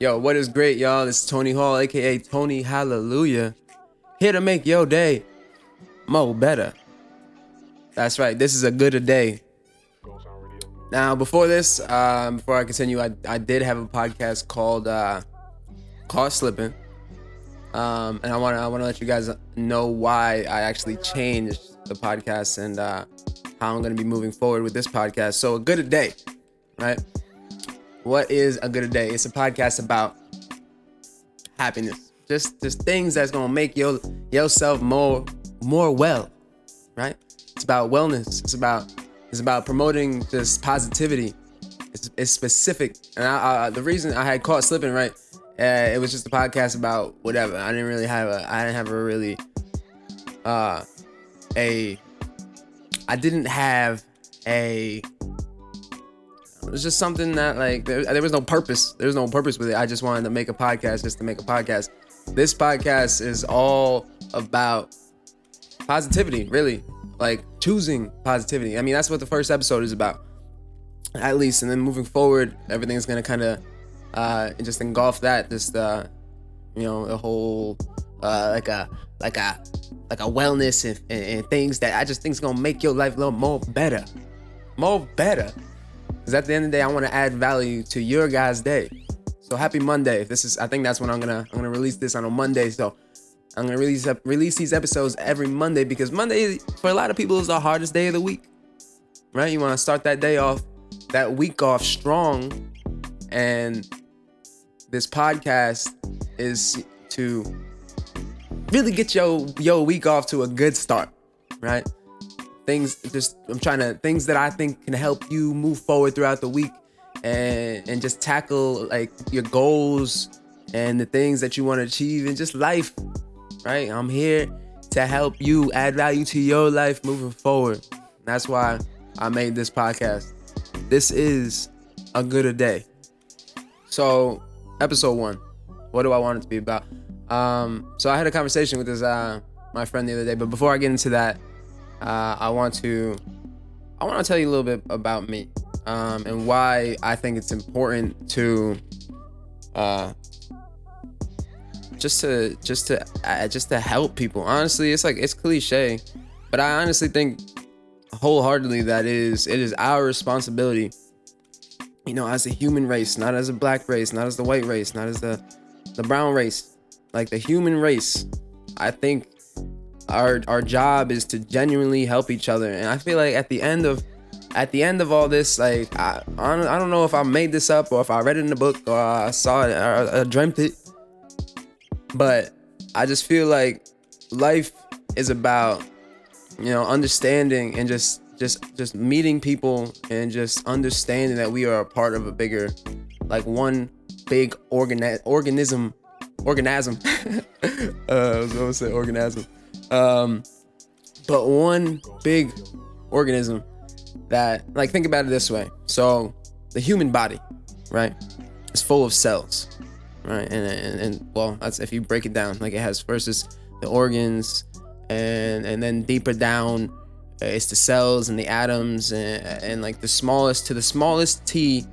Yo, what is great, y'all? It's Tony Hall, aka Tony Hallelujah, here to make your day mo better. That's right. This is a Gooder Day. Now, before this, um, before I continue, I, I did have a podcast called uh, "Caught Slipping," um, and I want to I want to let you guys know why I actually changed the podcast and uh, how I'm going to be moving forward with this podcast. So, a Gooder Day, right? What is a good day? It's a podcast about happiness. Just just things that's gonna make your yourself more more well, right? It's about wellness. It's about it's about promoting just positivity. It's, it's specific, and I, I, the reason I had caught slipping, right? Uh, it was just a podcast about whatever. I didn't really have a I didn't have a really uh a I didn't have a it was just something that like there, there was no purpose. There was no purpose with it. I just wanted to make a podcast just to make a podcast. This podcast is all about positivity, really. Like choosing positivity. I mean, that's what the first episode is about. At least, and then moving forward, everything's gonna kind of uh just engulf that. Just uh, you know, the whole uh like a like a like a wellness and, and, and things that I just think is gonna make your life a little more better, more better. Because at the end of the day, I want to add value to your guys' day. So happy Monday. This is I think that's when I'm gonna I'm gonna release this on a Monday. So I'm gonna release release these episodes every Monday because Monday for a lot of people is the hardest day of the week. Right? You want to start that day off, that week off strong, and this podcast is to really get your your week off to a good start, right? Things just I'm trying to things that I think can help you move forward throughout the week and and just tackle like your goals and the things that you want to achieve in just life, right? I'm here to help you add value to your life moving forward. That's why I made this podcast. This is a Gooder Day. So, episode 1. What do I want it to be about? Um, so I had a conversation with this uh, my friend the other day, but before I get into that, uh, I want to I want to tell you a little bit about me um, and why I think it's important to uh, just to just to uh, just to help people. Honestly, it's like it's cliche, but I honestly think wholeheartedly that is it is our responsibility. You know, as a human race, not as a black race, not as the white race, not as the the brown race, like the human race. I think our our job is to genuinely help each other, and I feel like at the end of at the end of all this, like I, I don't, know if I made this up or if I read it in the book or I saw it or I dreamt it, but I just feel like life is about you know understanding and just just just meeting people and just understanding that we are a part of a bigger like one big organi- organism organism. Uh, I was gonna say organism um but one big organism that like think about it this way. So the human body right is full of cells right? And and, and well that's if you break it down like it has versus the organs and and then deeper down uh, it's the cells and the atoms and, and like the smallest to the smallest t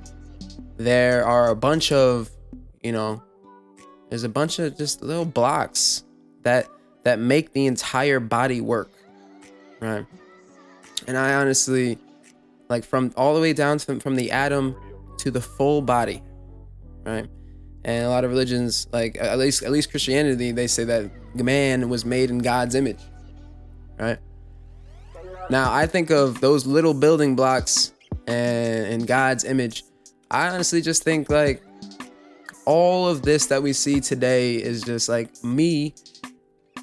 there are a bunch of you know there's a bunch of just little blocks that that make the entire body work right? And i honestly like from all the way down to, from the atom to the full body right? And a lot of religions like at least at least christianity they say that man was made in god's image right? Now i think of those little building blocks and in god's image. I honestly just think like all of this that we see today is just like me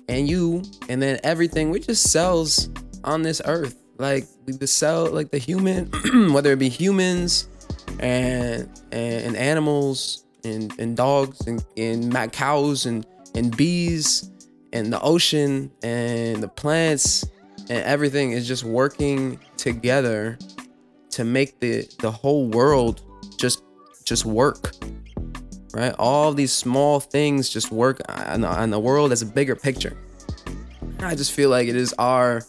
and you and then everything we just cells on this earth. Like the cell like the human whether it be humans and and, and animals and, and dogs and, and cows and, and bees and the ocean and the plants and everything is just working together to make the the whole world just just work right? All these small things just work on the, on the world as a bigger picture. I just feel like it is our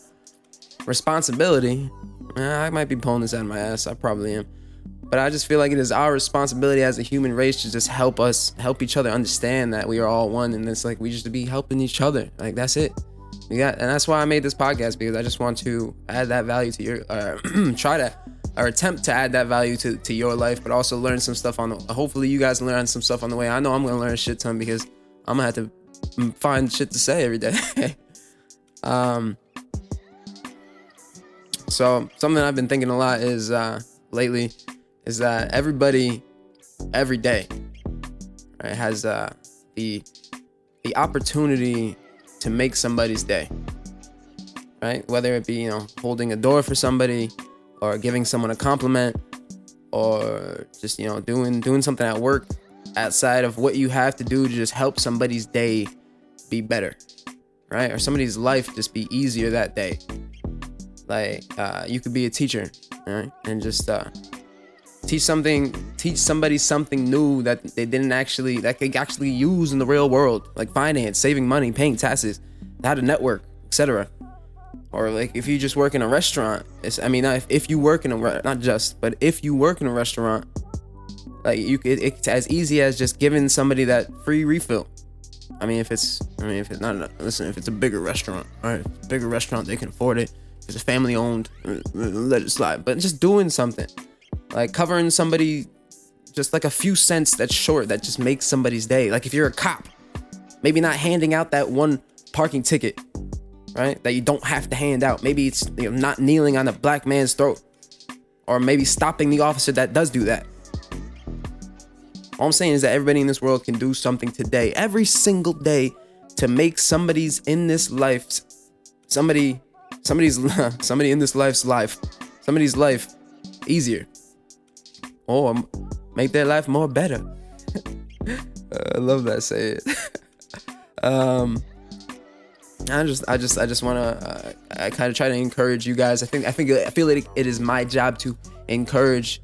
responsibility. I might be pulling this out of my ass. I probably am. But I just feel like it is our responsibility as a human race to just help us help each other understand that we are all one and it's like we just be helping each other. Like that's it. Got and that's why I made this podcast because I just want to add that value to your uh, try to or attempt to add that value to, to your life, but also learn some stuff on the hopefully you guys learn some stuff on the way. I know I'm gonna learn a shit ton because I'm gonna have to find shit to say every day. um so something I've been thinking a lot is uh lately is that everybody every day right, has uh the the opportunity to make somebody's day. Right? Whether it be, you know, holding a door for somebody, or giving someone a compliment or just you know doing doing something at work outside of what you have to do to just help somebody's day be better right? Or somebody's life just be easier that day. Like uh, you could be a teacher right? And just uh, teach something teach somebody something new that they didn't actually that they actually use in the real world like finance saving money paying taxes how to network etc or like if you just work in a restaurant it's i mean if, if you work in a not just but if you work in a restaurant like you could it's as easy as just giving somebody that free refill. I mean if it's i mean if it's not listen if it's a bigger restaurant all right bigger restaurant they can afford it. If it's a family owned let it slide. But just doing something like covering somebody just like a few cents that's short that just makes somebody's day. Like if you're a cop maybe not handing out that one parking ticket right? That you don't have to hand out. Maybe it's you know, not kneeling on a black man's throat, or maybe stopping the officer that does do that. All I'm saying is that everybody in this world can do something today, every single day, to make somebody's in this life, somebody, somebody's, somebody in this life's life, somebody's life easier, or make their life more better. I love that say it. um, I just, I just, I just want to, uh, I kind of try to encourage you guys. I think, I think, I feel like it is my job to encourage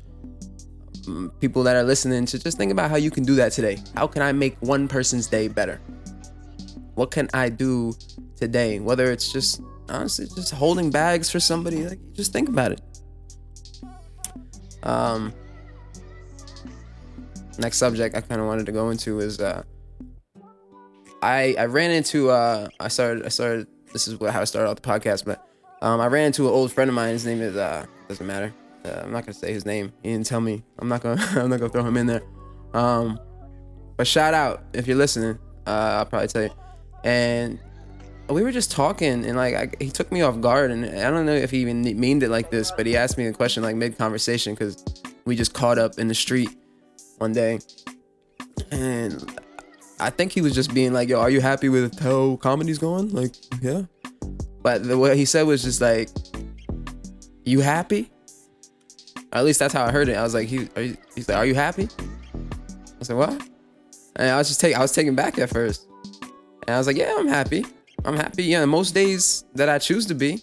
mm, people that are listening to just think about how you can do that today. How can I make one person's day better? What can I do today? Whether it's just honestly just holding bags for somebody, like just think about it. Um, next subject I kind of wanted to go into is uh I I ran into uh I started I started this is how I started out the podcast, but um I ran into an old friend of mine. His name is uh doesn't matter. Uh, I'm not gonna say his name. He didn't tell me. I'm not gonna I'm not gonna throw him in there. Um, but shout out if you're listening. Uh, I'll probably tell you. And we were just talking, and like I, he took me off guard, and I don't know if he even meaned it like this, but he asked me a question like mid conversation because we just caught up in the street one day, and I think he was just being like, "Yo, are you happy with how comedy's going?" Like, yeah. But the what he said was just like, "You happy?" Or at least that's how I heard it. I was like, he, you, he's like, "Are you happy?" I said, "What?" And I was just taking, I was taken back at first, and I was like, "Yeah, I'm happy. I'm happy. Yeah, most days that I choose to be."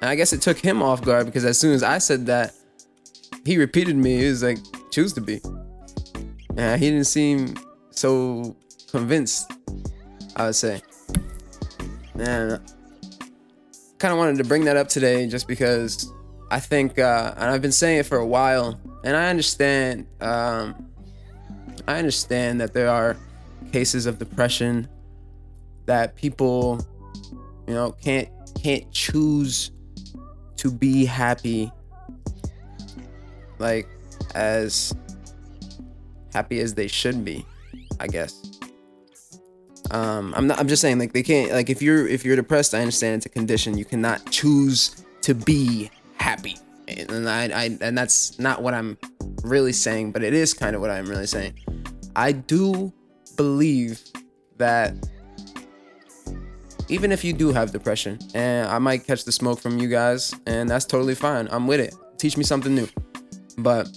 And I guess it took him off guard because as soon as I said that, he repeated me. He was like, "Choose to be." Yeah, he didn't seem so convinced. I would say. And kind of wanted to bring that up today, just because I think, uh, and I've been saying it for a while, and I understand. Um, I understand that there are cases of depression that people, you know, can't can't choose to be happy like as happy as they should be, I guess. Um, I'm not. I'm just saying, like they can't. Like if you're if you're depressed, I understand it's a condition. You cannot choose to be happy, and I, I and that's not what I'm really saying, but it is kind of what I'm really saying. I do believe that even if you do have depression, and I might catch the smoke from you guys, and that's totally fine. I'm with it. Teach me something new, but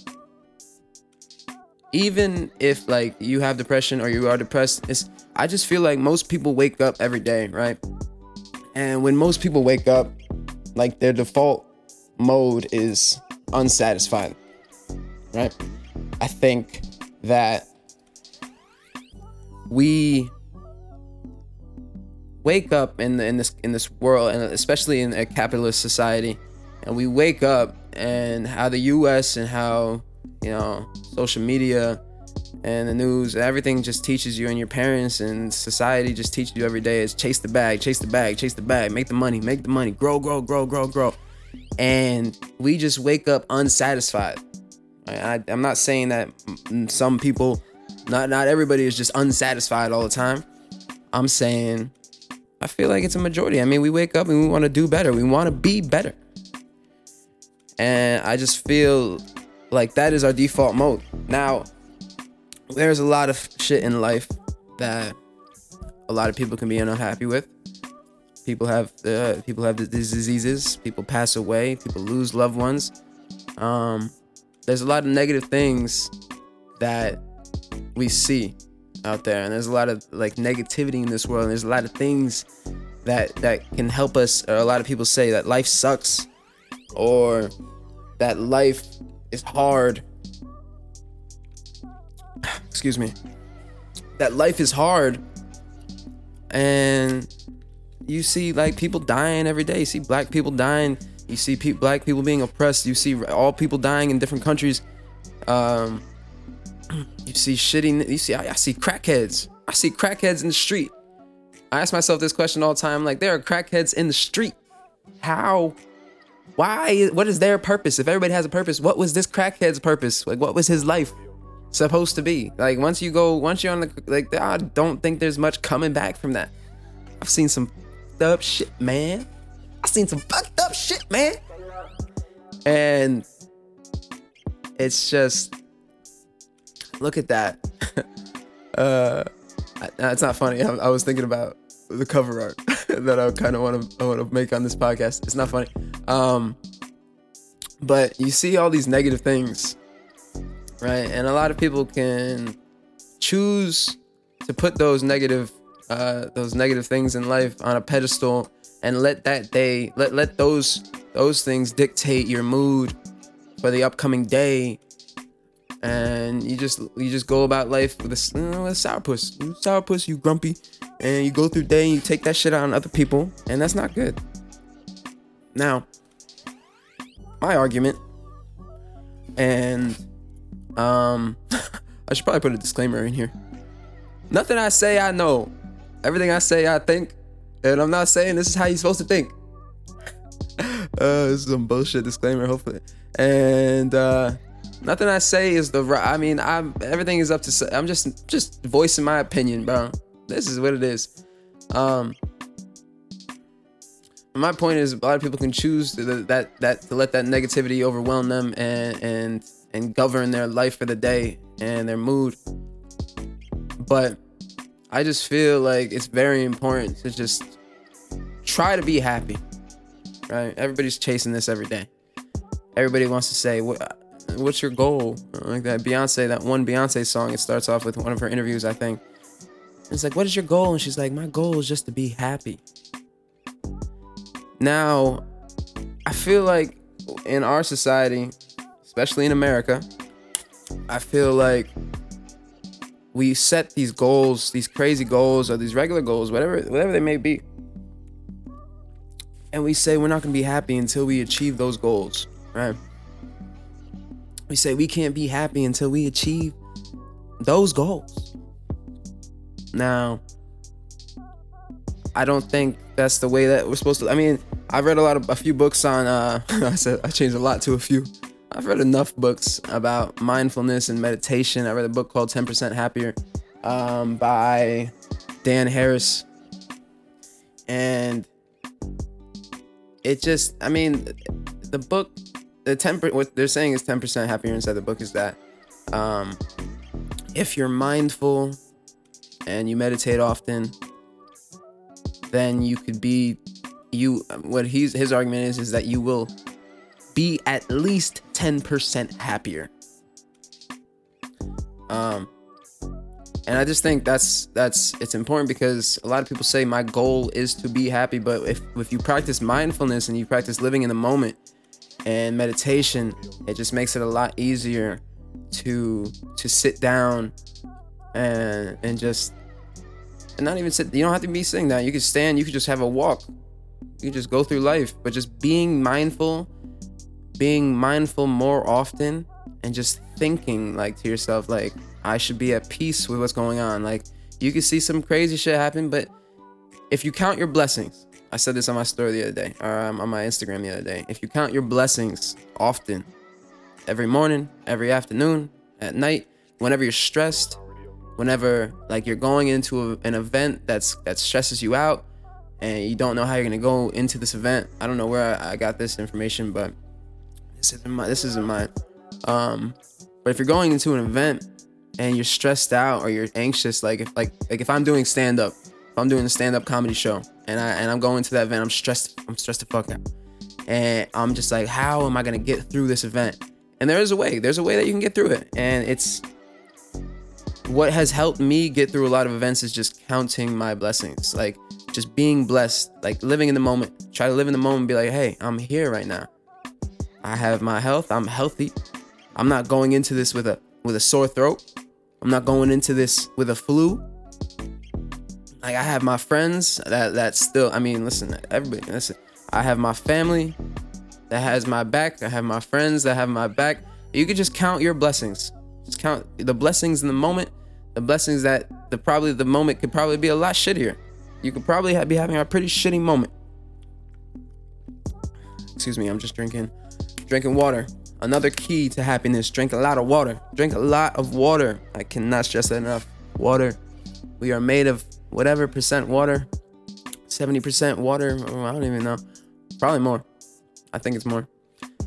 even if like you have depression or you are depressed, it's I just feel like most people wake up every day, right? And when most people wake up, like their default mode is unsatisfied, right? I think that we wake up in the, in this in this world and especially in a capitalist society and we wake up and how the US and how, you know, social media and the news, everything just teaches you and your parents and society just teaches you every day is chase the bag, chase the bag, chase the bag, make the money, make the money, grow, grow, grow, grow, grow. And we just wake up unsatisfied. I, am not saying that some people, not not everybody is just unsatisfied all the time. I'm saying I feel like it's a majority. I mean, we wake up and we want to do better. We want to be better. And I just feel like that is our default mode. Now, there's a lot of shit in life that a lot of people can be unhappy with. People have uh, people have these diseases. People pass away. People lose loved ones. Um, there's a lot of negative things that we see out there, and there's a lot of like negativity in this world. And there's a lot of things that that can help us. Or a lot of people say that life sucks, or that life is hard. Excuse me. That life is hard, and you see like people dying every day. You see black people dying. You see pe- black people being oppressed. You see all people dying in different countries. Um, you see shitty. You see I, I see crackheads. I see crackheads in the street. I ask myself this question all the time. Like there are crackheads in the street. How? Why? What is their purpose? If everybody has a purpose, what was this crackhead's purpose? Like what was his life? supposed to be. Like once you go, once you're on the like, I don't think there's much coming back from that. I've seen some fucked up shit, man. I've seen some fucked up shit, man. And it's just look at that. uh, it's not funny. I, I, was thinking about the cover art that I kind of want to I want to make on this podcast. It's not funny. Um, but you see all these negative things, right? And a lot of people can choose to put those negative uh, those negative things in life on a pedestal and let that day let let those those things dictate your mood for the upcoming day. And you just you just go about life with a, a sourpuss. Sourpuss you grumpy and you go through day and you take that shit out on other people and that's not good now my argument and um i should probably put a disclaimer in here nothing i say i know everything i say i think and I'm not saying this is how you're supposed to think. uh, this is some bullshit disclaimer, hopefully. And uh, nothing I say is the right. I mean, I'm everything is up to. I'm just just voicing my opinion, bro. This is what it is. Um, my point is, a lot of people can choose to, that that to let that negativity overwhelm them and and and govern their life for the day and their mood. But I just feel like it's very important to just try to be happy. Right? Everybody's chasing this every day. Everybody wants to say, "What? What's your goal?" Like that Beyonce, that one Beyonce song. It starts off with one of her interviews, I think. It's like, "What is your goal?" And she's like, "My goal is just to be happy." Now, I feel like in our society, especially in America, I feel like we set these goals, these crazy goals or these regular goals, whatever whatever they may be. And we say we're not going to be happy until we achieve those goals, right? We say we can't be happy until we achieve those goals. Now, I don't think that's the way that we're supposed to. I mean, I've read a lot of a few books on. Uh, I said I changed a lot to a few. I've read enough books about mindfulness and meditation. I read a book called 10% Happier um, by Dan Harris. And it just, I mean, the book, the 10 what they're saying is 10% happier inside the book is that um, if you're mindful and you meditate often, then you could be you what he's his argument is is that you will be at least 10% happier. Um and I just think that's that's it's important because a lot of people say my goal is to be happy, but if if you practice mindfulness and you practice living in the moment and meditation, it just makes it a lot easier to to sit down and and just and not even sit you don't have to be sitting down. You can stand, you could just have a walk. You can just go through life, but just being mindful being mindful more often and just thinking like to yourself like I should be at peace with what's going on. Like you can see some crazy shit happen, but if you count your blessings, I said this on my story the other day, or um, on my Instagram the other day. If you count your blessings often, every morning, every afternoon, at night, whenever you're stressed, whenever like you're going into a, an event that's that stresses you out, and you don't know how you're gonna go into this event. I don't know where I, I got this information, but this isn't my this isn't mine. Um, but if you're going into an event and you're stressed out or you're anxious, like if like like if I'm doing stand up, if I'm doing a stand up comedy show and I and I'm going to that event, I'm stressed. I'm stressed the fuck out, and I'm just like, how am I gonna get through this event? And there is a way. There's a way that you can get through it, and it's what has helped me get through a lot of events is just counting my blessings, like just being blessed, like living in the moment. Try to live in the moment, be like, hey, I'm here right now. I have my health. I'm healthy. I'm not going into this with a with a sore throat. I'm not going into this with a flu. Like I have my friends that that still. I mean, listen, everybody, listen. I have my family that has my back. I have my friends that have my back. You could just count your blessings. Just count the blessings in the moment. The blessings that the probably the moment could probably be a lot shittier. You could probably be having a pretty shitty moment. Excuse me, I'm just drinking drinking water. Another key to happiness: drink a lot of water. Drink a lot of water. I cannot stress that enough. Water. We are made of whatever percent water. 70% water. Oh, I don't even know. Probably more. I think it's more.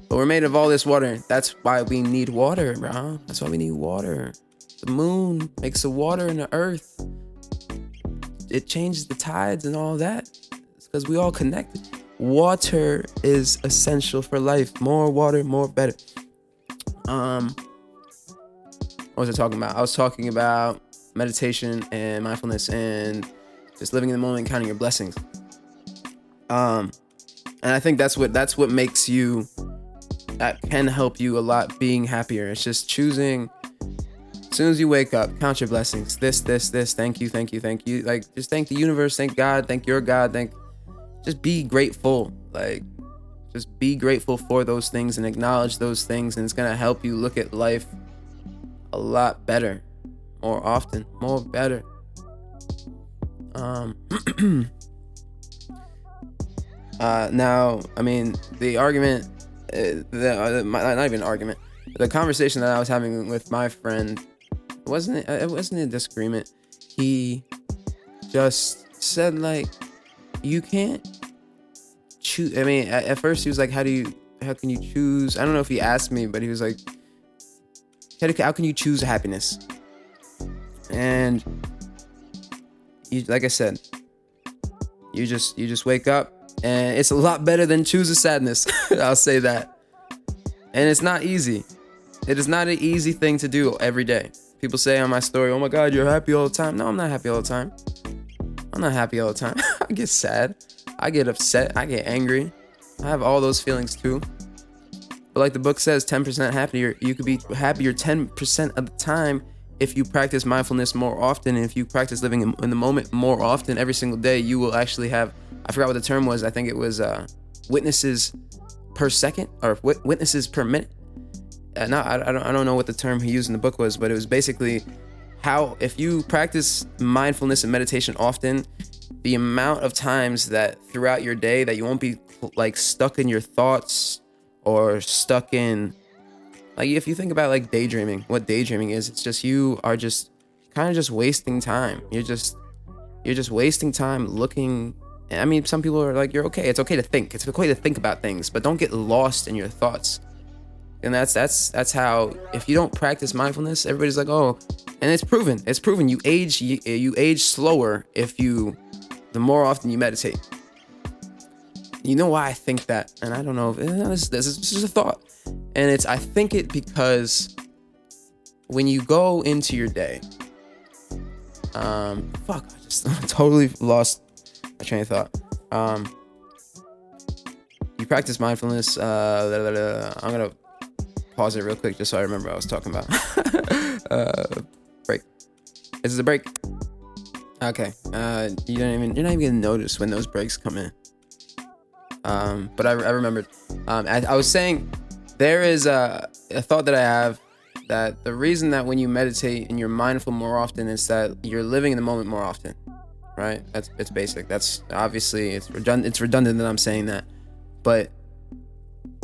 But we're made of all this water. That's why we need water, bro. That's why we need water. The moon makes the water in the earth. It changes the tides and all that. It's because we all connected. Water is essential for life. More water, more better. Um, what was I talking about? I was talking about meditation and mindfulness and just living in the moment, counting your blessings. Um, and I think that's what that's what makes you that can help you a lot being happier. It's just choosing as soon as you wake up, count your blessings. This, this, this, thank you, thank you, thank you. Like just thank the universe, thank God, thank your God, thank just be grateful. Like just be grateful for those things and acknowledge those things and it's gonna help you look at life a lot better, more often, more better. Um uh now, I mean, the argument the, uh, not even an argument. The conversation that I was having with my friend wasn't it, it wasn't a disagreement. He just said like, you can't choose. I mean, at, at, first he was like, how do you, how can you choose? I don't know if he asked me, but he was like, how can you choose happiness? And you, like I said, you just you just wake up and it's a lot better than choose a sadness. I'll say that. And it's not easy. It is not an easy thing to do every day. People say on my story, "Oh my God, you're happy all the time." No, I'm not happy all the time. I'm not happy all the time. I get sad. I get upset. I get angry. I have all those feelings too. But like the book says, 10% happier. You could be happier 10% of the time if you practice mindfulness more often. And if you practice living in the moment more often every single day, you will actually have I forgot what the term was. I think it was uh, witnesses per second or witnesses per minute. Uh, not, I, I, don't, I don't know what the term he used in the book was, but it was basically how if you practice mindfulness and meditation often, the amount of times that throughout your day that you won't be like stuck in your thoughts or stuck in like if you think about like daydreaming, what daydreaming is, it's just you are just kind of just wasting time. You're just you're just wasting time looking I mean, some people are like, you're okay. It's okay to think. It's okay to think about things, but don't get lost in your thoughts. And that's that's that's how if you don't practice mindfulness, everybody's like, oh, and it's proven. It's proven. You age you, you age slower if you the more often you meditate. You know why I think that, and I don't know. This, this is just a thought, and it's I think it because when you go into your day, um, fuck, I just totally lost my train of thought. Um, you practice mindfulness. Uh, blah, blah, blah. I'm gonna pause it real quick just so I remember what I was talking about. uh, break. This is a break. Okay. Uh, you don't even you're not even gonna notice when those breaks come in. Um, but I, I remembered. Um, I, I was saying there is a, a thought that I have that the reason that when you meditate and you're mindful more often is that you're living in the moment more often, right? That's it's basic. That's obviously it's redundant. It's redundant that I'm saying that, but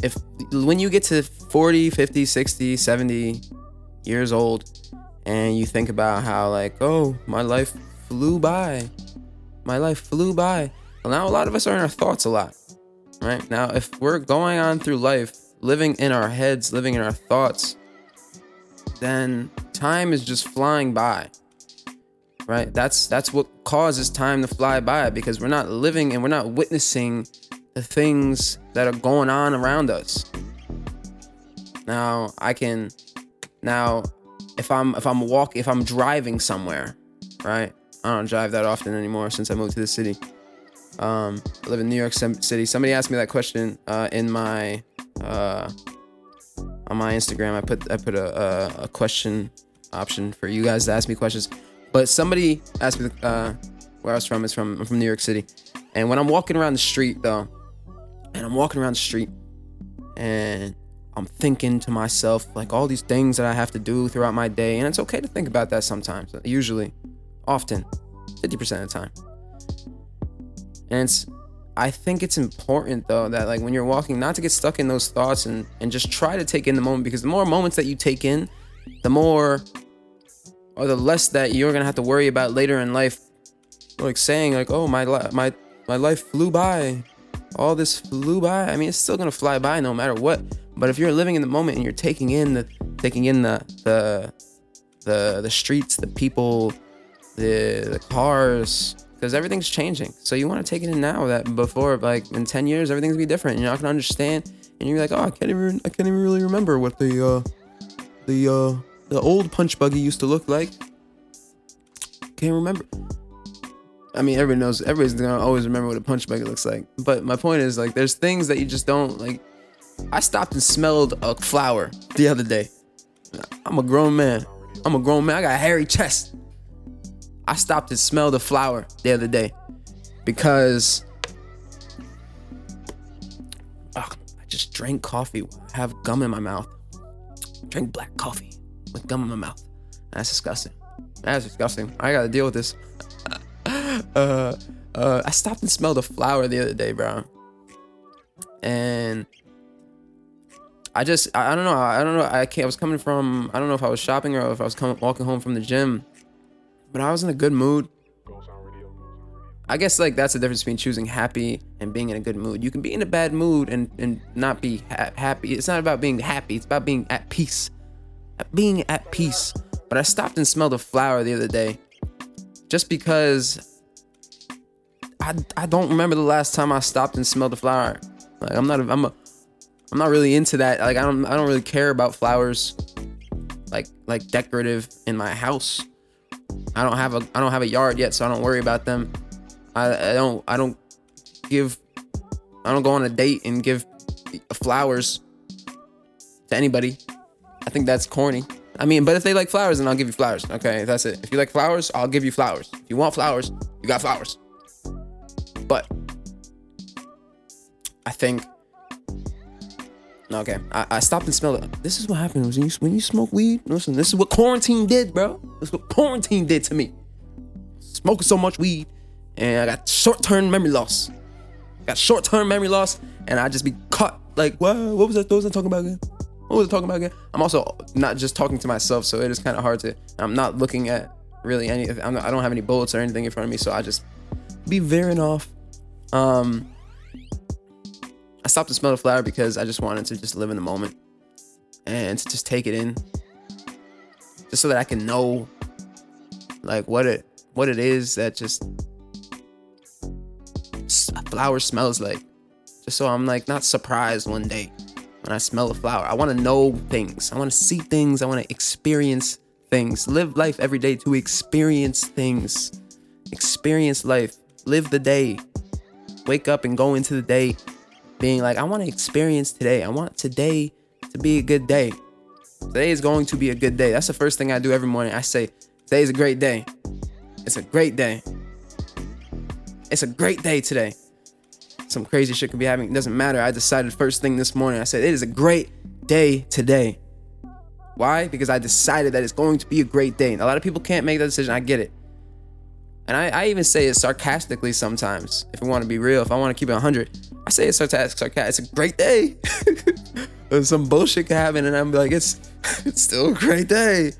if when you get to 40, 50, 60, 70 years old and you think about how like, oh, my life flew by. My life flew by. Well, now a lot of us are in our thoughts a lot. Right? Now, if we're going on through life living in our heads, living in our thoughts, then time is just flying by. Right? That's that's what causes time to fly by because we're not living and we're not witnessing the things that are going on around us. Now, I can now if I'm if I'm walking if I'm driving somewhere, right? I don't drive that often anymore since I moved to the city. Um, I live in New York City. Somebody asked me that question uh, in my uh, on my Instagram. I put I put a, a, a, question option for you guys to ask me questions. But somebody asked me uh, where I was from. Is from I'm from New York City, and when I'm walking around the street though, and I'm walking around the street, and I'm thinking to myself like all these things that I have to do throughout my day, and it's okay to think about that sometimes. Usually, often, 50% of the time. And it's I think it's important though that like when you're walking, not to get stuck in those thoughts and and just try to take in the moment because the more moments that you take in, the more or the less that you're gonna have to worry about later in life. Like saying like, oh my my my life flew by, all this flew by. I mean, it's still gonna fly by no matter what. But if you're living in the moment and you're taking in the taking in the the the the streets, the people, the the cars, because everything's changing. So you want to take it in now that before, like in 10 years, everything's gonna be different. You're not gonna understand, and you're like, oh, I can't even, I can't even really remember what the, uh, the, uh, the old punch buggy used to look like. Can't remember. I mean, everybody knows, everybody's gonna always remember what a punch buggy looks like. But my point is, like, there's things that you just don't like. I stopped and smelled a flower the other day. I'm a grown man. I'm a grown man. I got a hairy chest. I stopped and smelled a flower the other day because I just drank coffee, I have gum in my mouth. Drink black coffee with gum in my mouth. That's disgusting. That's disgusting. I gotta deal with this. uh, uh, I stopped and smelled a flower the other day, bro. And I just, I, I don't know, I don't know. I. I was coming from, I don't know if I was shopping or if I was coming walking home from the gym but I was in a good mood. I guess like that's the difference between choosing happy and being in a good mood. You can be in a bad mood and and not be ha- happy. It's not about being happy. It's about being at peace. Being at peace. But I stopped and smelled a flower the other day, just because I I don't remember the last time I stopped and smelled a flower. Like I'm not a, I'm a I'm not really into that. Like I don't I don't really care about flowers like like decorative in my house. I don't have a I don't have a yard yet, so I don't worry about them. I, I don't I don't give I don't go on a date and give flowers to anybody. I think that's corny. I mean, but if they like flowers, then I'll give you flowers. Okay, that's it. If you like flowers, I'll give you flowers. If you want flowers, you got flowers. But I think Okay, I, I stopped and smelled it. This is what happens when you when you smoke weed. Listen, this is what quarantine did, bro. This is what quarantine did to me. Smoking so much weed, and I got short-term memory loss. got short-term memory loss, and I just be caught. Like, what? What was that? What was I talking about again? What was I talking about again? I'm also not just talking to myself, so it is kind of hard to. I'm not looking at really any. I'm not, I don't have any bullets or anything in front of me, so I just be veering off. Um, I stopped to smell the flower because I just wanted to just live in the moment and to just take it in, just so that I can know like what it what it is that just a flower smells like. Just so I'm like not surprised one day when I smell a flower. I want to know things. I want to see things. I want to experience things. Live life every day to experience things. Experience life. Live the day. Wake up and go into the day being like, I want to experience today. I want today to be a good day. Today is going to be a good day. That's the first thing I do every morning. I say, Today is a great day. It's a great day. It's a great day today. Some crazy shit could be happening. It doesn't matter. I decided first thing this morning. I said, It is a great day today. Why? Because I decided that it's going to be a great day. A lot of people can't make that decision. I get it. And I, I even say it sarcastically sometimes. If I want to be real, if I want to keep it 100, I say it sarcastic. It's a great day. Some bullshit can happen, and I'm like, it's it's still a great day.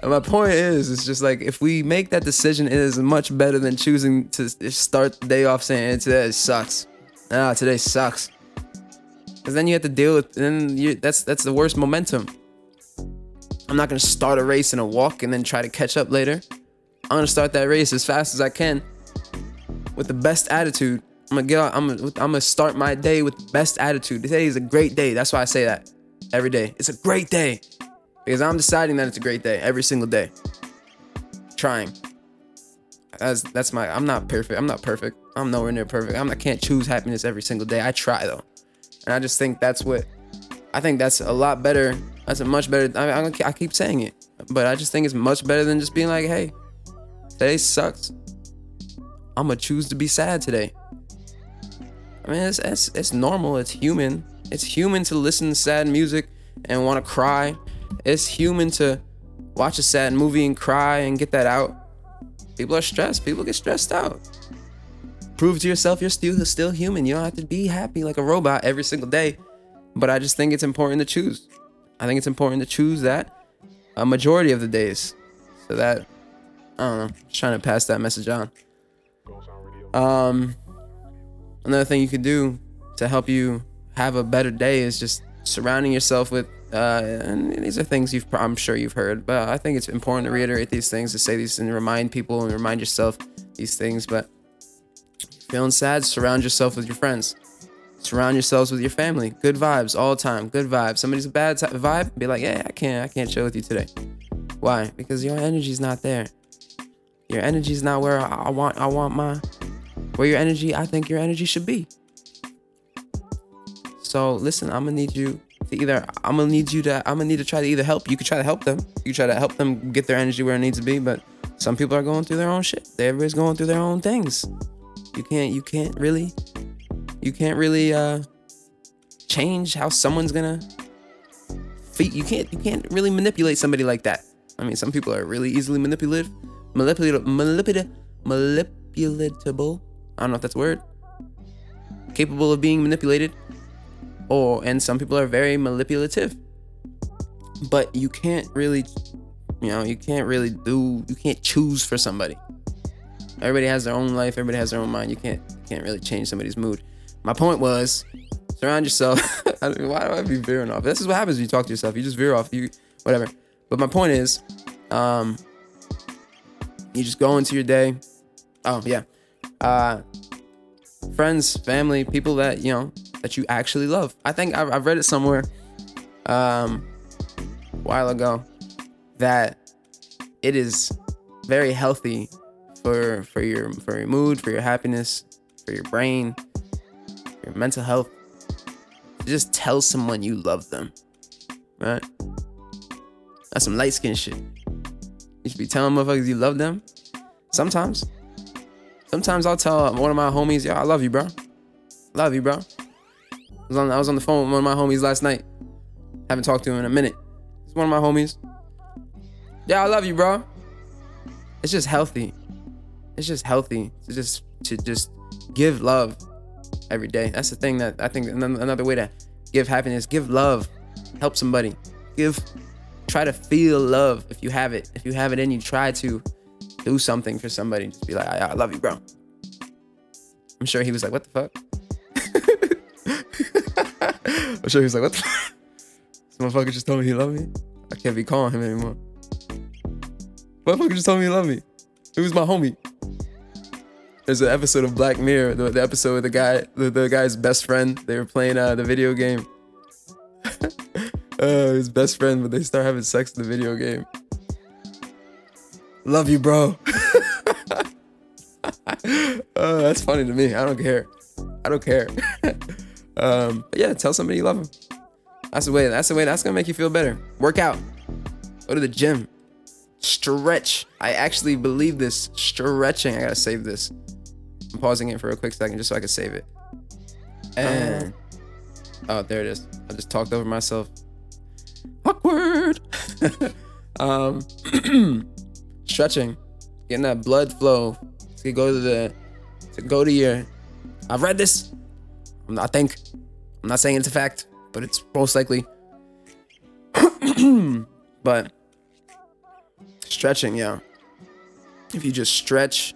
And my point is, it's just like if we make that decision, it is much better than choosing to start the day off saying today sucks. Ah, today sucks. Because then you have to deal with, then you, that's that's the worst momentum. I'm not gonna start a race in a walk and then try to catch up later. I'm gonna start that race as fast as I can with the best attitude. I'm gonna get out, I'm gonna, I'm gonna start my day with the best attitude. Today is a great day. That's why I say that every day. It's a great day because I'm deciding that it's a great day every single day. Trying. That's that's my. I'm not perfect. I'm not perfect. I'm nowhere near perfect. I'm, I can't choose happiness every single day. I try though, and I just think that's what. I think that's a lot better. That's a much better. I, I, I keep saying it, but I just think it's much better than just being like, "Hey, today sucks. I'm gonna choose to be sad today." I mean, it's, it's it's normal. It's human. It's human to listen to sad music and want to cry. It's human to watch a sad movie and cry and get that out. People are stressed. People get stressed out. Prove to yourself you're still still human. You don't have to be happy like a robot every single day. But I just think it's important to choose. I think it's important to choose that a majority of the days. So that I don't know. Just trying to pass that message on. Um another thing you could do to help you have a better day is just surrounding yourself with uh, and these are things you've I'm sure you've heard, but I think it's important to reiterate these things, to say these and remind people and remind yourself these things. But feeling sad, surround yourself with your friends. Surround yourselves with your family. Good vibes all the time. Good vibes. Somebody's a bad t- vibe, be like, yeah, I can't, I can't chill with you today. Why? Because your energy's not there. Your energy's not where I, want. I want my where your energy. I think your energy should be. So listen, I'm gonna need you to either I'm gonna need you to I'm gonna need to try to either help. You could try to help them. You try to help them get their energy where it needs to be, but some people are going through their own shit. Everybody's going through their own things. You can't you can't really you can't really uh change how someone's gonna you can't you can't really manipulate somebody like that. I mean some people are really easily manipulative manipulative manipulative manipulatable. I don't know if that's a word. Capable of being manipulated. Or and some people are very manipulative. But you can't really you know you can't really do you can't choose for somebody. Everybody has their own life. Everybody has their own mind. You can't you can't really change somebody's mood. My point was surround yourself. Why do i be veering off? This is what happens when you talk to yourself. You just veer off. You whatever. But my point is um you just go into your day oh yeah uh friends family people that you know that you actually love. I think I've, I've read it somewhere um, a while ago that it is very healthy for for your for your mood, for your happiness, for your brain, your mental health. Just tell someone you love them, right? That's some light skin shit. You should be telling motherfuckers you love them. Sometimes, sometimes I'll tell one of my homies, "Yo, I love you, bro. Love you, bro." I was on I was on the phone with one of my homies last night. Haven't talked to him in a minute. It's one of my homies. Yeah, I love you, bro. It's just healthy. It's just healthy to just to just give love every day. That's the thing that I think another way to give happiness, give love, help somebody, give, try to feel love if you have it. If you have it in you, try to do something for somebody. Just be like, I, I love you, bro. I'm sure he was like, what the fuck? I'm sure he was like, what the This motherfucker just told me he loved me. I can't be calling him anymore. Motherfucker just told me he loved me. He was my homie? There's an episode of Black Mirror, the, the episode with the guy, the, the, guy's best friend. They were playing uh, the video game. Uh, his best friend, but they start having sex in the video game. Love you, bro. uh, that's funny to me. I don't care. I don't care. Um, but yeah, tell somebody you love them. That's the way. That's the way. That's gonna make you feel better. Work out. Go to the gym. Stretch. I actually believe this. Stretching. I gotta save this. I'm pausing it for a quick second just so I can save it. And oh, there it is. I just talked over myself. um, stretching, getting that blood flow to go to the to go to your. I've read this. I think I'm not saying it's a fact, but it's most likely. but stretching, yeah. If you just stretch,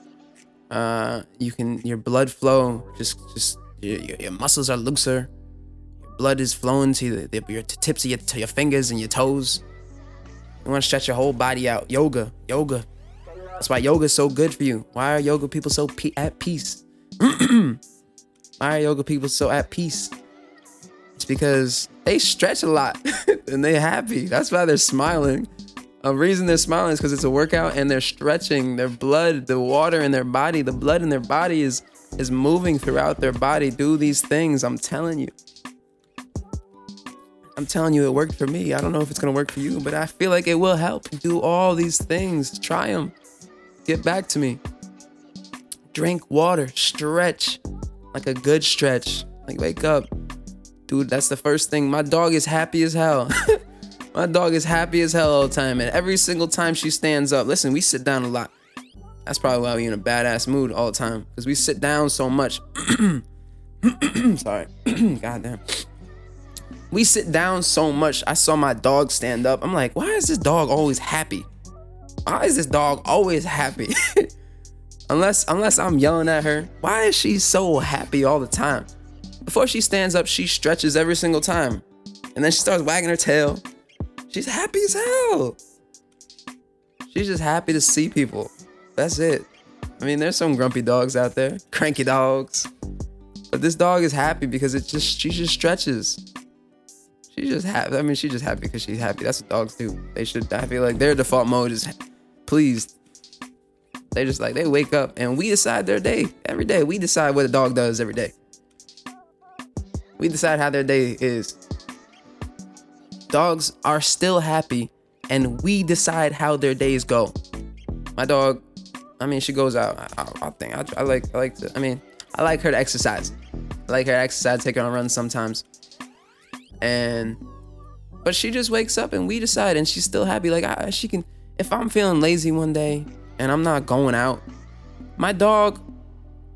uh, you can your blood flow just just your, your, muscles are looser. Blood is flowing to the, your tips of your, to your fingers and your toes. You want to stretch your whole body out. Yoga, yoga. That's why yoga is so good for you. Why are yoga people so pe- at peace? why are yoga people so at peace? It's because they stretch a lot and they're happy. That's why they're smiling. A reason they're smiling is because it's a workout and they're stretching their blood, the water in their body, the blood in their body is is moving throughout their body. Do these things. I'm telling you. I'm telling you, it worked for me. I don't know if it's gonna work for you, but I feel like it will help. Do all these things. Try them. Get back to me. Drink water. Stretch. Like a good stretch. Like wake up. Dude, that's the first thing. My dog is happy as hell. My dog is happy as hell all the time, and every single time she stands up, listen, we sit down a lot. That's probably why we in a badass mood all the time, because we sit down so much. Sorry, goddamn. We sit down so much. I saw my dog stand up. I'm like, why is this dog always happy? Why is this dog always happy? unless unless I'm yelling at her, why is she so happy all the time? Before she stands up, she stretches every single time. And then she starts wagging her tail. She's happy as hell. She's just happy to see people. That's it. I mean, there's some grumpy dogs out there, cranky dogs. But this dog is happy because it just she just stretches. She's just happy. I mean, she's just happy because she's happy. That's what dogs do. They should. I feel like their default mode is pleased. They just like they wake up and we decide their day every day. We decide what a dog does every day. We decide how their day is. Dogs are still happy, and we decide how their days go. My dog, I mean, she goes out. I, I, I think I, I, like. I like to. I mean, I like her to exercise. I like her to exercise, take her on runs sometimes. And, but she just wakes up and we decide, and she's still happy. Like I, she can. If I'm feeling lazy one day and I'm not going out, my dog,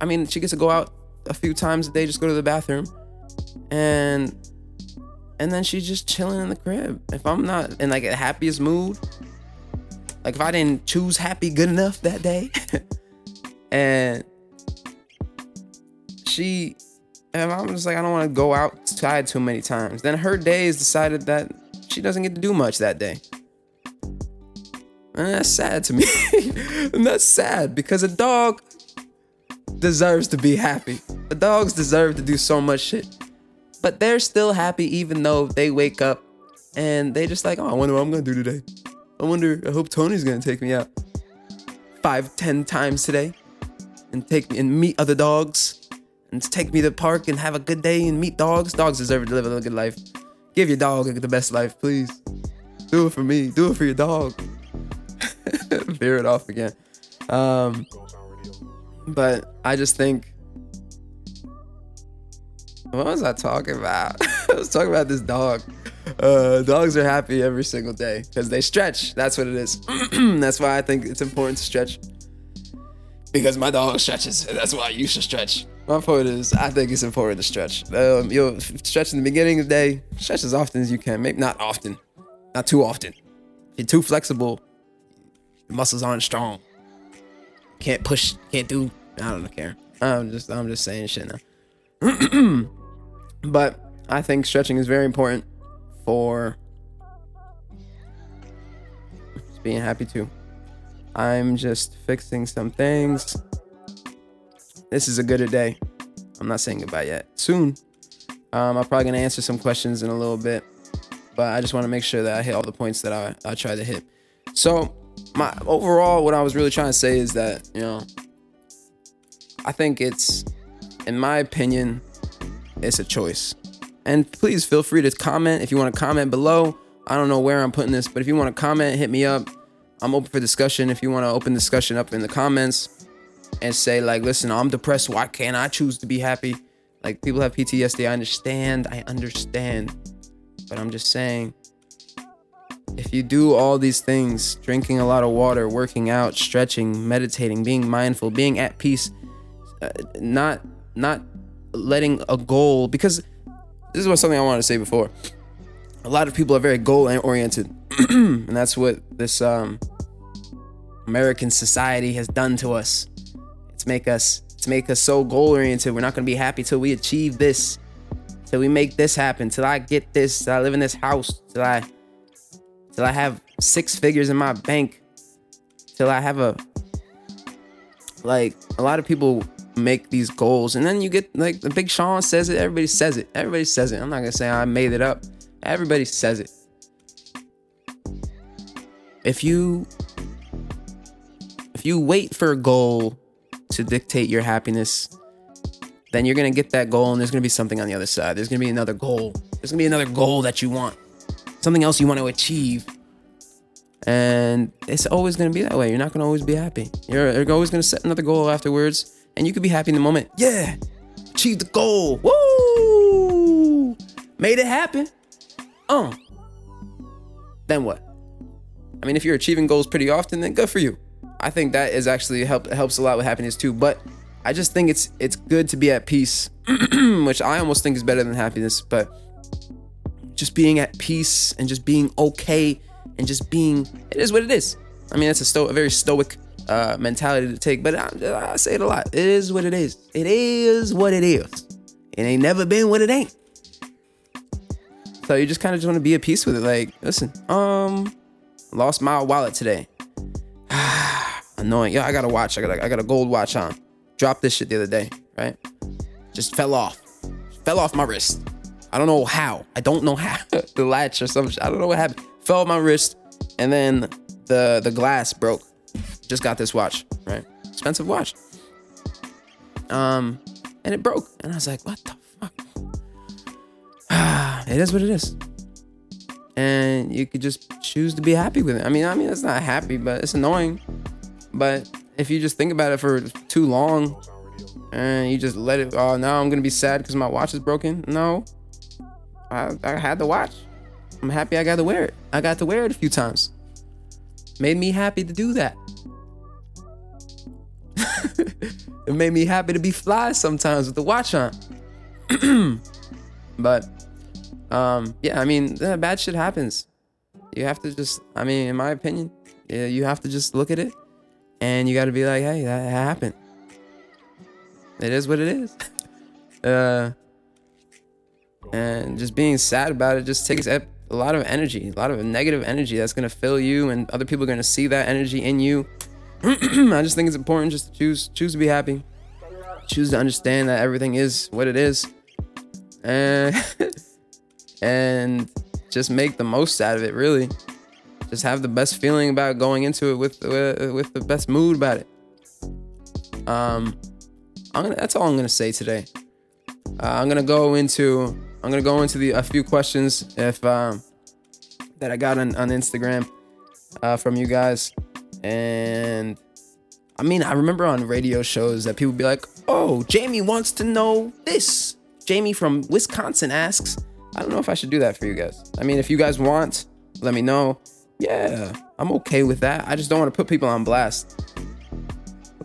I mean, she gets to go out a few times a day, just go to the bathroom, and and then she's just chilling in the crib. If I'm not in like a happiest mood, like if I didn't choose happy good enough that day, and she, and I'm just like I don't want to go outside too many times. Then her day is decided that she doesn't get to do much that day. And that's sad to me. and that's sad because a dog deserves to be happy. The dogs deserve to do so much shit but they're still happy even though they wake up and they just like, oh, I wonder what I'm gonna do today. I wonder, I hope Tony's gonna take me out five, ten times today and take me and meet other dogs and take me to the park and have a good day and meet dogs. Dogs deserve to live a good life. Give your dog the best life, please. Do it for me. Do it for your dog. Veer it off again. Um, but I just think what was I talking about? I was talking about this dog. Uh, dogs are happy every single day because they stretch. That's what it is. That's why I think it's important to stretch. Because my dog stretches. That's why you should stretch. My point is, I think it's important to stretch. Um, you'll stretch in the beginning of the day. Stretch as often as you can. Maybe not often, not too often. If you're too flexible, your muscles aren't strong. Can't push. Can't do. I don't care. I'm just. I'm just saying shit now. But I think stretching is very important for being happy too. I'm just fixing some things. This is a Gooder Day. I'm not saying goodbye yet. Soon. Um, I'm probably gonna answer some questions in a little bit, but I just want to make sure that I hit all the points that I I try to hit. So my overall, what I was really trying to say is that you know, I think it's, in my opinion, it's a choice. And please feel free to comment if you want to comment below. I don't know where I'm putting this, but if you want to comment, hit me up. I'm open for discussion. If you want to open discussion up in the comments and say like, listen, I'm depressed. Why can't I choose to be happy? Like people have PTSD. I understand. I understand. But I'm just saying, if you do all these things, drinking a lot of water, working out, stretching, meditating, being mindful, being at peace, uh, not not letting a goal because this is what something I wanted to say before. A lot of people are very goal oriented, and that's what this um, American society has done to us. It's make us it's make us so goal oriented. We're not gonna be happy till we achieve this, till we make this happen, till I get this, till I live in this house, till I till I have six figures in my bank, till I have a like a lot of people make these goals and then you get like the Big Sean says it, everybody says it. Everybody says it. I'm not gonna say I made it up. Everybody says it. If you if you wait for a goal to dictate your happiness, then you're gonna get that goal and there's gonna be something on the other side. There's gonna be another goal. There's gonna be another goal that you want. Something else you want to achieve. And it's always gonna be that way. You're not gonna always be happy. You're, you're always gonna set another goal afterwards, and you could be happy in the moment. Yeah, achieve the goal. Woo! Made it happen. Uh. Then what? I mean, if you're achieving goals pretty often, then good for you. I think that is actually help helps a lot with happiness too. But I just think it's it's good to be at peace, which I almost think is better than happiness. But just being at peace and just being okay and just being it is what it is. I mean, that's a, sto- a very stoic uh, mentality to take, but I, I say it a lot. It is what it is. It is what it is. It ain't never been what it ain't. So you just kind of just want to be at peace with it. Like, listen, um, lost my wallet today. Annoying. Yeah, I got a watch. I got a, I got a gold watch on. Dropped this shit the other day, right? Just fell off. Fell off my wrist. I don't know how. I don't know how. the latch or something. I don't know what happened. Fell off my wrist, and then the the glass broke. Just got this watch, right? Expensive watch. Um, and it broke, and I was like, what the fuck? it is what it is. And you could just choose to be happy with it. I mean, I mean, it's not happy, but it's annoying. But if you just think about it for too long and you just let it, oh, now I'm gonna be sad because my watch is broken. No, I, I had the watch. I'm happy I got to wear it. I got to wear it a few times. Made me happy to do that. it made me happy to be fly sometimes with the watch on. but um, yeah, I mean, bad shit happens. You have to just, I mean, in my opinion, yeah, you have to just look at it and you got to be like, hey, that happened. It is what it is. uh, and just being sad about it just takes a lot of energy, a lot of negative energy that's gonna fill you, and other people are gonna see that energy in you. I just think it's important just to choose choose to be happy, choose to understand that everything is what it is, and and just make the most out of it. Really, just have the best feeling about going into it with with, with the best mood about it. Um, gonna, that's all I'm gonna say today. Uh, I'm gonna go into I'm gonna go into the a few questions if um, that I got on on Instagram uh, from you guys, and I mean I remember on radio shows that people be like, "Oh, Jamie wants to know this." Jamie from Wisconsin asks. I don't know if I should do that for you guys. I mean, if you guys want, let me know. Yeah, I'm okay with that. I just don't want to put people on blast.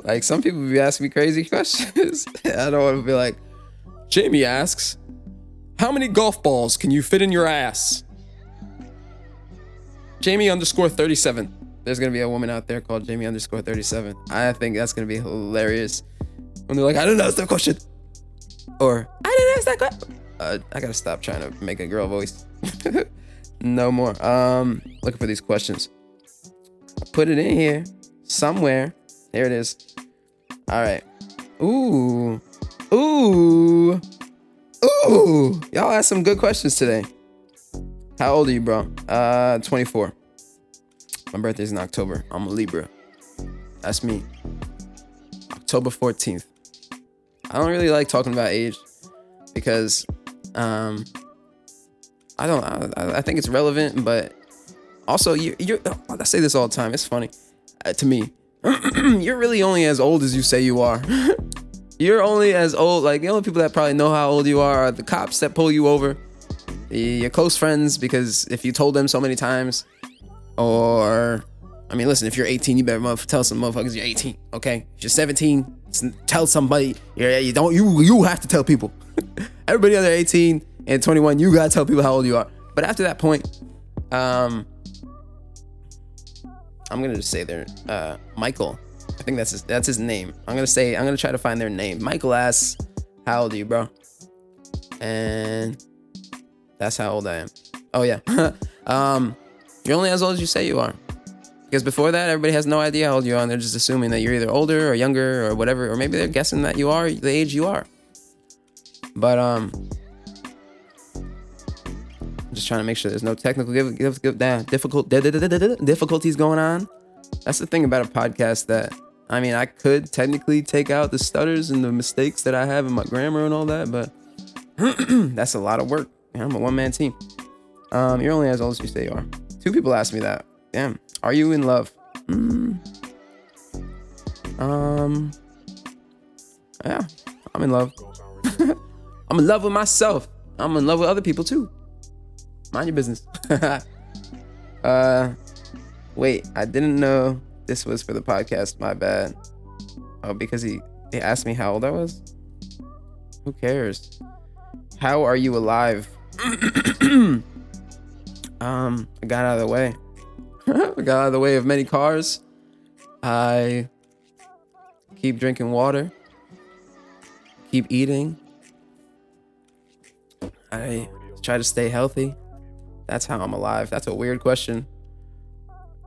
Like some people be asking me crazy questions. I don't want to be like, Jamie asks, how many golf balls can you fit in your ass? Jamie underscore 37. There's gonna be a woman out there called Jamie underscore 37. I think that's gonna be hilarious. When they're like, I didn't ask that question. Or, I didn't ask that question. Uh, I gotta stop trying to make a girl voice. no more. Um, looking for these questions. Put it in here somewhere. There it is. All right. Ooh. Ooh. Ooh, y'all asked some good questions today. How old are you, bro? Uh, 24. My birthday's in October. I'm a Libra. That's me. October 14th. I don't really like talking about age because um I don't I, I think it's relevant, but also you you're I say this all the time. It's funny uh, to me. you're really only as old as you say you are. you're only as old. Like the only people that probably know how old you are are the cops that pull you over, your close friends, because if you told them so many times, Or, I mean, listen, if you're 18, you better tell some motherfuckers you're 18. Okay, if you're 17, tell somebody. You don't. You you have to tell people. Everybody under 18 and 21, you gotta tell people how old you are. But after that point, um, I'm gonna just say their uh, Michael. I think that's his, that's his name. I'm gonna say I'm gonna try to find their name. Michael asks, "How old are you, bro?" And that's how old I am. Oh yeah. um, you're only as old as you say you are. Because before that, everybody has no idea how old you are, and they're just assuming that you're either older or younger or whatever, or maybe they're guessing that you are the age you are. But um, just trying to make sure there's no technical give, give, give, nah, difficult difficulties going on. That's the thing about a podcast that I mean, I could technically take out the stutters and the mistakes that I have in my grammar and all that, but that's a lot of work. I'm a one man team. Um, you're only as old as you say you are. Two people asked me that. Damn. Are you in love? Mm. Um. Yeah, I'm in love. I'm in love with myself. I'm in love with other people too. Mind your business. uh, wait, I didn't know this was for the podcast. My bad. Oh, because he he asked me how old I was. Who cares? How are you alive? um, I got out of the way. I got out of the way of many cars. I keep drinking water. Keep eating. I try to stay healthy. That's how I'm alive. That's a weird question.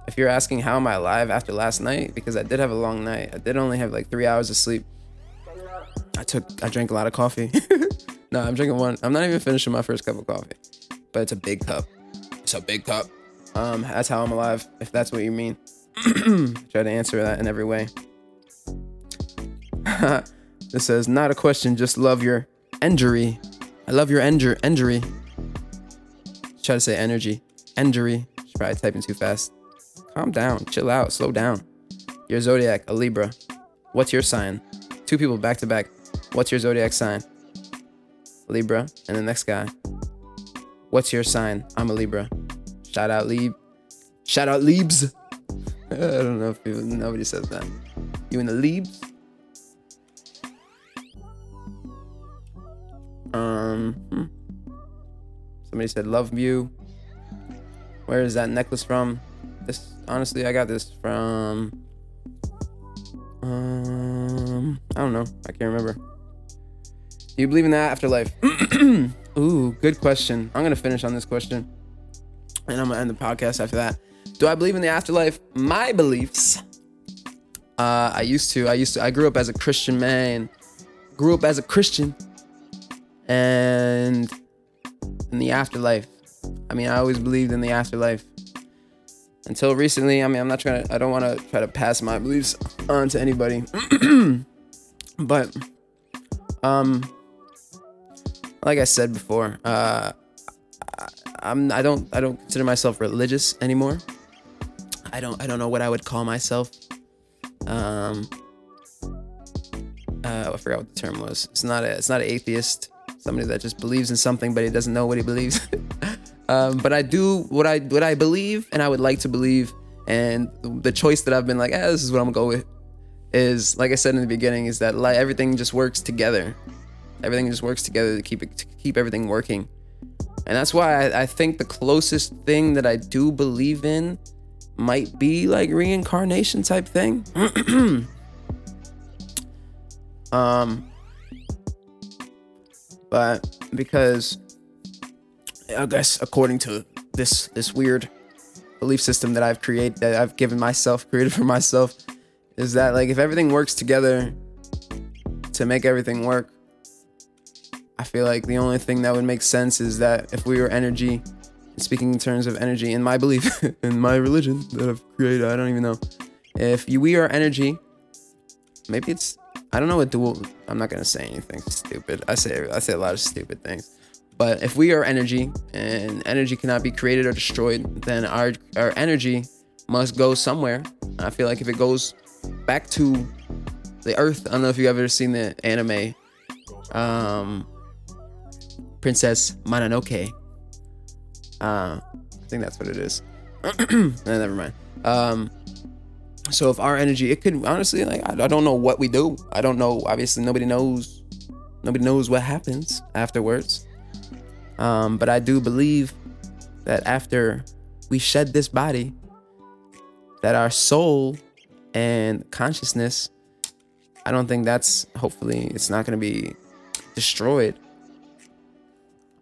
If you're asking how am I alive after last night, because I did have a long night. I did only have like three hours of sleep. I took I drank a lot of coffee. no, I'm drinking one. I'm not even finishing my first cup of coffee. But it's a big cup. It's a big cup. Um, that's how I'm alive, if that's what you mean. Try to answer that in every way. this says, not a question, just love your injury. I love your injury. injury. Try to say energy. Injury. She's probably typing too fast. Calm down, chill out, slow down. Your zodiac, a Libra. What's your sign? Two people back to back. What's your zodiac sign? Libra. And the next guy. What's your sign? I'm a Libra. Shout out Lieb. Shout out Liebs. I don't know if people, nobody says that. You in the Liebs? Um, hmm. Somebody said love you. Where is that necklace from? This honestly, I got this from. Um, I don't know. I can't remember. Do you believe in the afterlife? Ooh, good question. I'm gonna finish on this question and I'm gonna end the podcast after that. Do I believe in the afterlife? My beliefs. Uh, I used to. I used to. I grew up as a Christian man. Grew up as a Christian, and in the afterlife. I mean, I always believed in the afterlife. Until recently, I mean, I'm not trying to. I don't want to try to pass my beliefs on to anybody. but, um, like I said before, uh, I'm I don't I don't consider myself religious anymore. I don't I don't know what I would call myself. Um uh, I forgot what the term was. It's not a it's not an atheist. Somebody that just believes in something but he doesn't know what he believes. um, but I do what I what I believe and I would like to believe. And the choice that I've been like, eh, this is what I'm gonna go with, is like I said in the beginning, is that like everything just works together. Everything just works together to keep it to keep everything working. And that's why I, I think the closest thing that I do believe in might be like reincarnation type thing. um, but because I guess according to this this weird belief system that I've created that I've given myself created for myself is that like if everything works together to make everything work I feel like the only thing that would make sense is that if we were energy, speaking in terms of energy, in my belief, in my religion that I've created, I don't even know. If we are energy, maybe it's I don't know what dual. I'm not gonna say anything stupid. I say I say a lot of stupid things. But if we are energy and energy cannot be created or destroyed, then our our energy must go somewhere. I feel like if it goes back to the earth, I don't know if you've ever seen the anime um Princess Mononoke. Uh, I think that's what it is. never mind. Um, so if our energy, it could honestly, like, I, I don't know what we do. I don't know. Obviously, nobody knows. Nobody knows what happens afterwards. Um, but I do believe that after we shed this body, that our soul and consciousness, I don't think that's hopefully it's not going to be destroyed.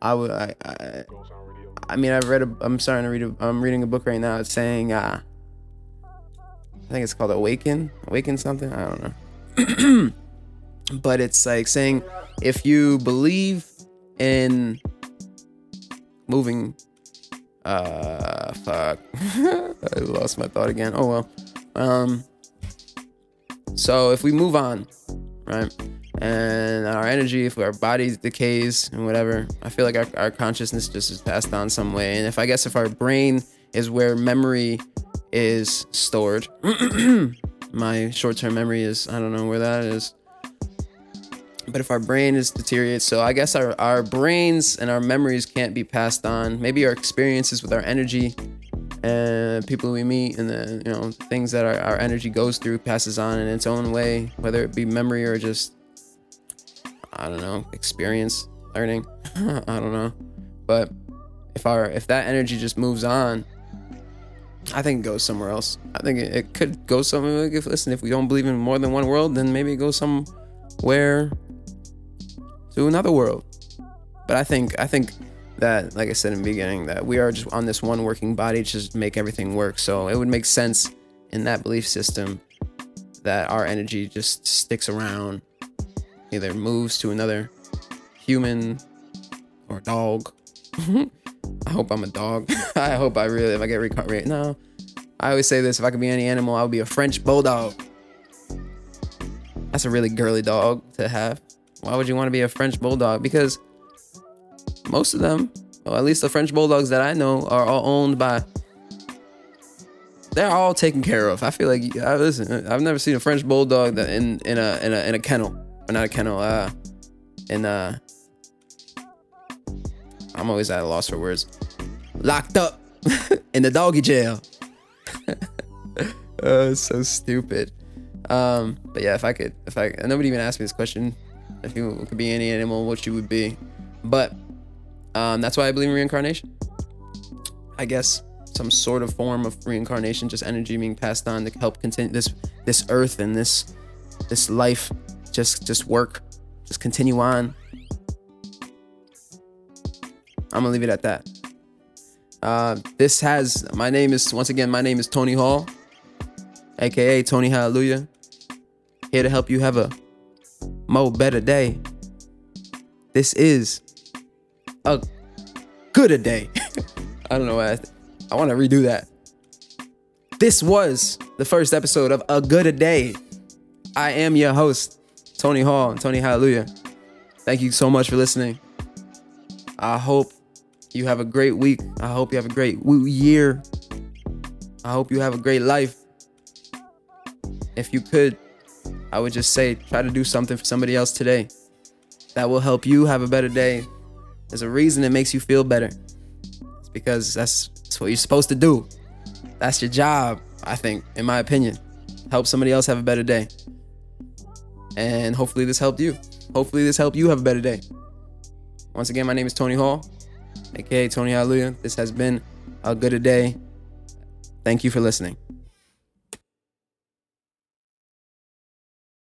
I would I, I I mean I've read a I'm starting to read a I'm reading a book right now. It's saying uh I think it's called Awaken, Awaken something. I don't know. but it's like saying if you believe in moving uh fuck i lost my thought again oh well um so if we move on right and our energy if our body decays and whatever i feel like our, our consciousness just is passed on some way and if i guess if our brain is where memory is stored. My short-term memory is i don't know where that is. But if our brain is deteriorated so i guess our, our brains and our memories can't be passed on. Maybe our experiences with our energy and people we meet and the you know things that our, our energy goes through passes on in its own way whether it be memory or just i don't know experience learning. I don't know. But if our if that energy just moves on I think it goes somewhere else. I think it, it could go somewhere. If, listen, if we don't believe in more than one world, then maybe it goes somewhere to another world. But I think I think that, like I said in the beginning, that we are just on this one working body to just make everything work. So it would make sense in that belief system that our energy just sticks around, either moves to another human or dog. I hope I'm a dog. I hope I really, if I get reincarnated. No, I always say this: if I could be any animal, I would be a French bulldog. That's a really girly dog to have. Why would you want to be a French bulldog? Because most of them, or at least the French bulldogs that I know, are all owned by. They're all taken care of. I feel like I listen. I've never seen a French bulldog that in in a in a in a kennel or not a kennel. Uh, in uh, I'm always at a loss for words. Locked up in the doggy jail. oh, so stupid. Um, but yeah, if I could, if I, nobody even asked me this question, if you could be any animal, what you would be. But um, that's why I believe in reincarnation. I guess some sort of form of reincarnation, just energy being passed on to help continue this this earth and this this life, just just work, just continue on. I'm gonna leave it at that. Uh, this has my name is once again my name is Tony Hall, aka Tony Hallelujah. Here to help you have a mo better day. This is a Gooder Day. I don't know why I, th- I want to redo that. This was the first episode of A Gooder Day. I am your host, Tony Hall, Tony Hallelujah. Thank you so much for listening. I hope you have a great week. I hope you have a great year. I hope you have a great life. If you could, I would just say try to do something for somebody else today. That will help you have a better day. There's a reason it makes you feel better. It's because that's, that's what you're supposed to do. That's your job, I think, in my opinion. Help somebody else have a better day. And hopefully this helped you. Hopefully this helped you have a better day. Once again, my name is Tony Hall, aka Tony Hallelujah. This has been a Gooder Day. Thank you for listening.